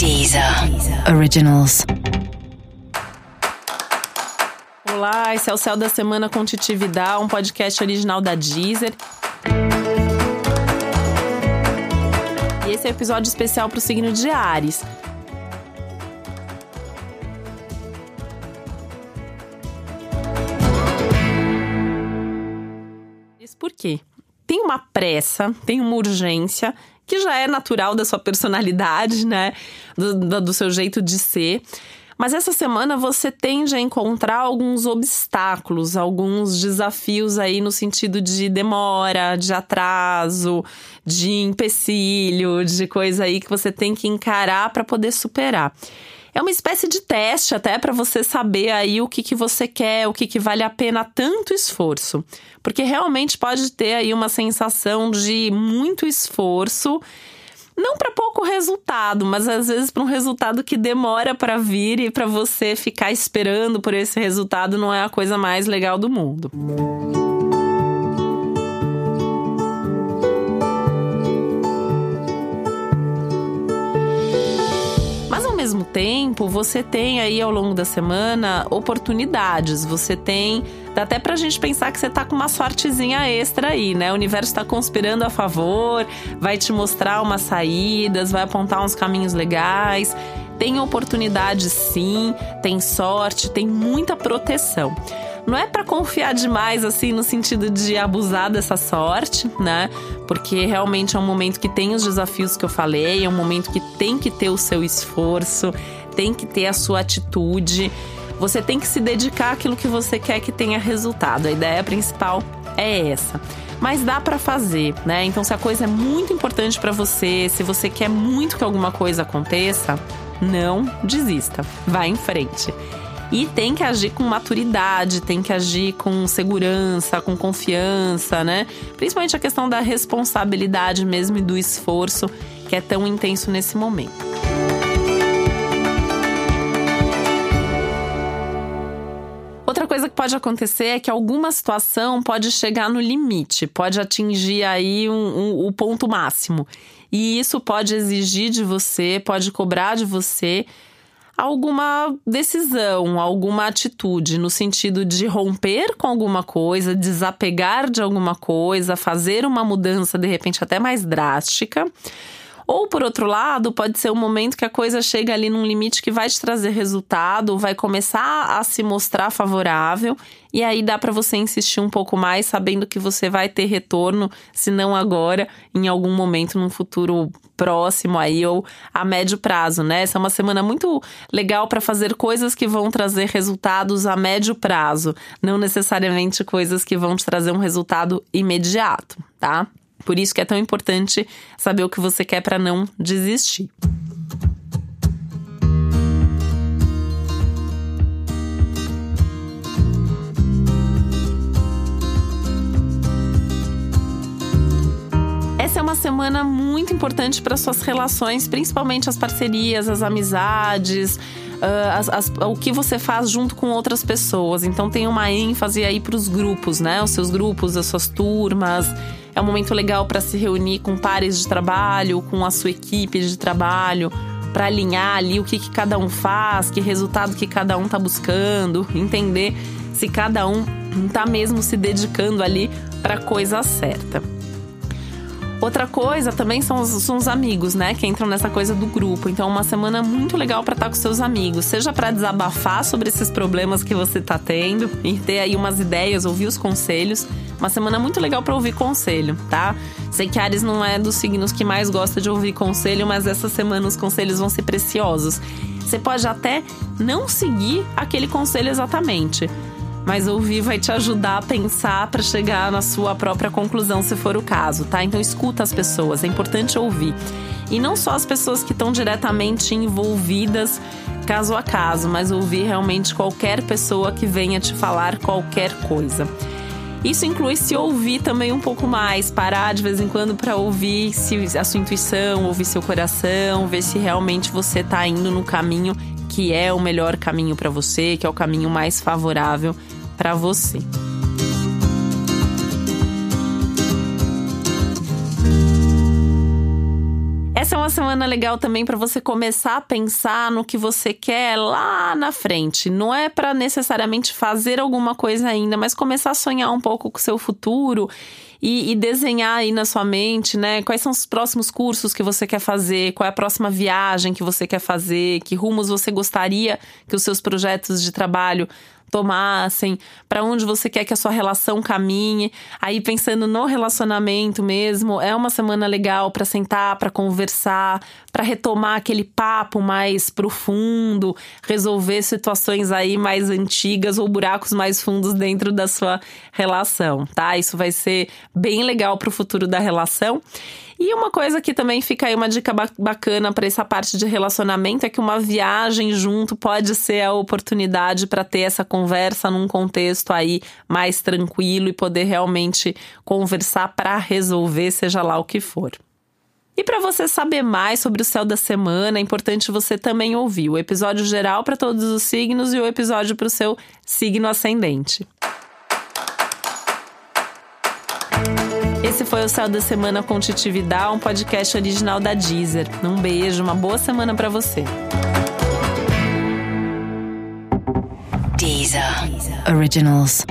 Deezer Originals. Olá, esse é o Céu da Semana com Titividade, um podcast original da Deezer. E esse é o um episódio especial para o signo de Ares. Por quê? Tem uma pressa, tem uma urgência que já é natural da sua personalidade, né? Do, do, seu jeito de ser. Mas essa semana você tende a encontrar alguns obstáculos, alguns desafios aí no sentido de demora, de atraso, de empecilho, de coisa aí que você tem que encarar para poder superar. É uma espécie de teste até para você saber aí o que, que você quer, o que, que vale a pena tanto esforço. Porque realmente pode ter aí uma sensação de muito esforço não para pouco resultado, mas às vezes para um resultado que demora para vir e para você ficar esperando por esse resultado não é a coisa mais legal do mundo. Tempo, você tem aí ao longo da semana oportunidades. Você tem. Dá até pra gente pensar que você tá com uma sortezinha extra aí, né? O universo tá conspirando a favor, vai te mostrar umas saídas, vai apontar uns caminhos legais. Tem oportunidade sim, tem sorte, tem muita proteção. Não é para confiar demais, assim, no sentido de abusar dessa sorte, né? Porque realmente é um momento que tem os desafios que eu falei, é um momento que tem que ter o seu esforço, tem que ter a sua atitude. Você tem que se dedicar àquilo que você quer que tenha resultado. A ideia principal é essa. Mas dá para fazer, né? Então, se a coisa é muito importante para você, se você quer muito que alguma coisa aconteça, não desista. Vá em frente. E tem que agir com maturidade, tem que agir com segurança, com confiança, né? Principalmente a questão da responsabilidade mesmo e do esforço que é tão intenso nesse momento. Outra coisa que pode acontecer é que alguma situação pode chegar no limite, pode atingir aí um, um, o ponto máximo. E isso pode exigir de você, pode cobrar de você alguma decisão, alguma atitude no sentido de romper com alguma coisa, desapegar de alguma coisa, fazer uma mudança de repente até mais drástica. Ou, por outro lado, pode ser um momento que a coisa chega ali num limite que vai te trazer resultado, vai começar a se mostrar favorável, e aí dá para você insistir um pouco mais, sabendo que você vai ter retorno, se não agora, em algum momento num futuro próximo aí ou a médio prazo, né? Essa é uma semana muito legal para fazer coisas que vão trazer resultados a médio prazo, não necessariamente coisas que vão te trazer um resultado imediato, tá? Por isso que é tão importante saber o que você quer para não desistir. Essa é uma semana muito importante para suas relações, principalmente as parcerias, as amizades, as, as, o que você faz junto com outras pessoas. Então tem uma ênfase aí para os grupos, né? Os seus grupos, as suas turmas. É um momento legal para se reunir com pares de trabalho, com a sua equipe de trabalho, para alinhar ali o que, que cada um faz, que resultado que cada um está buscando, entender se cada um está mesmo se dedicando ali para a coisa certa. Outra coisa também são os, são os amigos, né? Que entram nessa coisa do grupo. Então, uma semana muito legal para estar com seus amigos. Seja para desabafar sobre esses problemas que você tá tendo e ter aí umas ideias, ouvir os conselhos. Uma semana muito legal para ouvir conselho, tá? Sei que Ares não é dos signos que mais gosta de ouvir conselho, mas essa semana os conselhos vão ser preciosos. Você pode até não seguir aquele conselho exatamente mas ouvir vai te ajudar a pensar para chegar na sua própria conclusão, se for o caso, tá? Então escuta as pessoas, é importante ouvir. E não só as pessoas que estão diretamente envolvidas caso a caso, mas ouvir realmente qualquer pessoa que venha te falar qualquer coisa. Isso inclui se ouvir também um pouco mais, parar de vez em quando para ouvir se a sua intuição, ouvir seu coração, ver se realmente você está indo no caminho que é o melhor caminho para você, que é o caminho mais favorável para você. Essa é uma semana legal também para você começar a pensar no que você quer lá na frente. Não é para necessariamente fazer alguma coisa ainda, mas começar a sonhar um pouco com o seu futuro e, e, desenhar aí na sua mente, né? Quais são os próximos cursos que você quer fazer, qual é a próxima viagem que você quer fazer, que rumos você gostaria que os seus projetos de trabalho tomassem, para onde você quer que a sua relação caminhe. Aí pensando no relacionamento mesmo, é uma semana legal para sentar, para conversar, para retomar aquele papo mais profundo, resolver situações aí mais antigas ou buracos mais fundos dentro da sua relação, tá? Isso vai ser bem legal para o futuro da relação. E uma coisa que também fica aí uma dica bacana para essa parte de relacionamento é que uma viagem junto pode ser a oportunidade para ter essa conversa num contexto aí mais tranquilo e poder realmente conversar para resolver, seja lá o que for. E para você saber mais sobre o céu da semana, é importante você também ouvir o episódio geral para todos os signos e o episódio para o seu signo ascendente. Esse foi o Céu da Semana com Titividade, um podcast original da Deezer. Um beijo, uma boa semana para você. Deezer. Originals.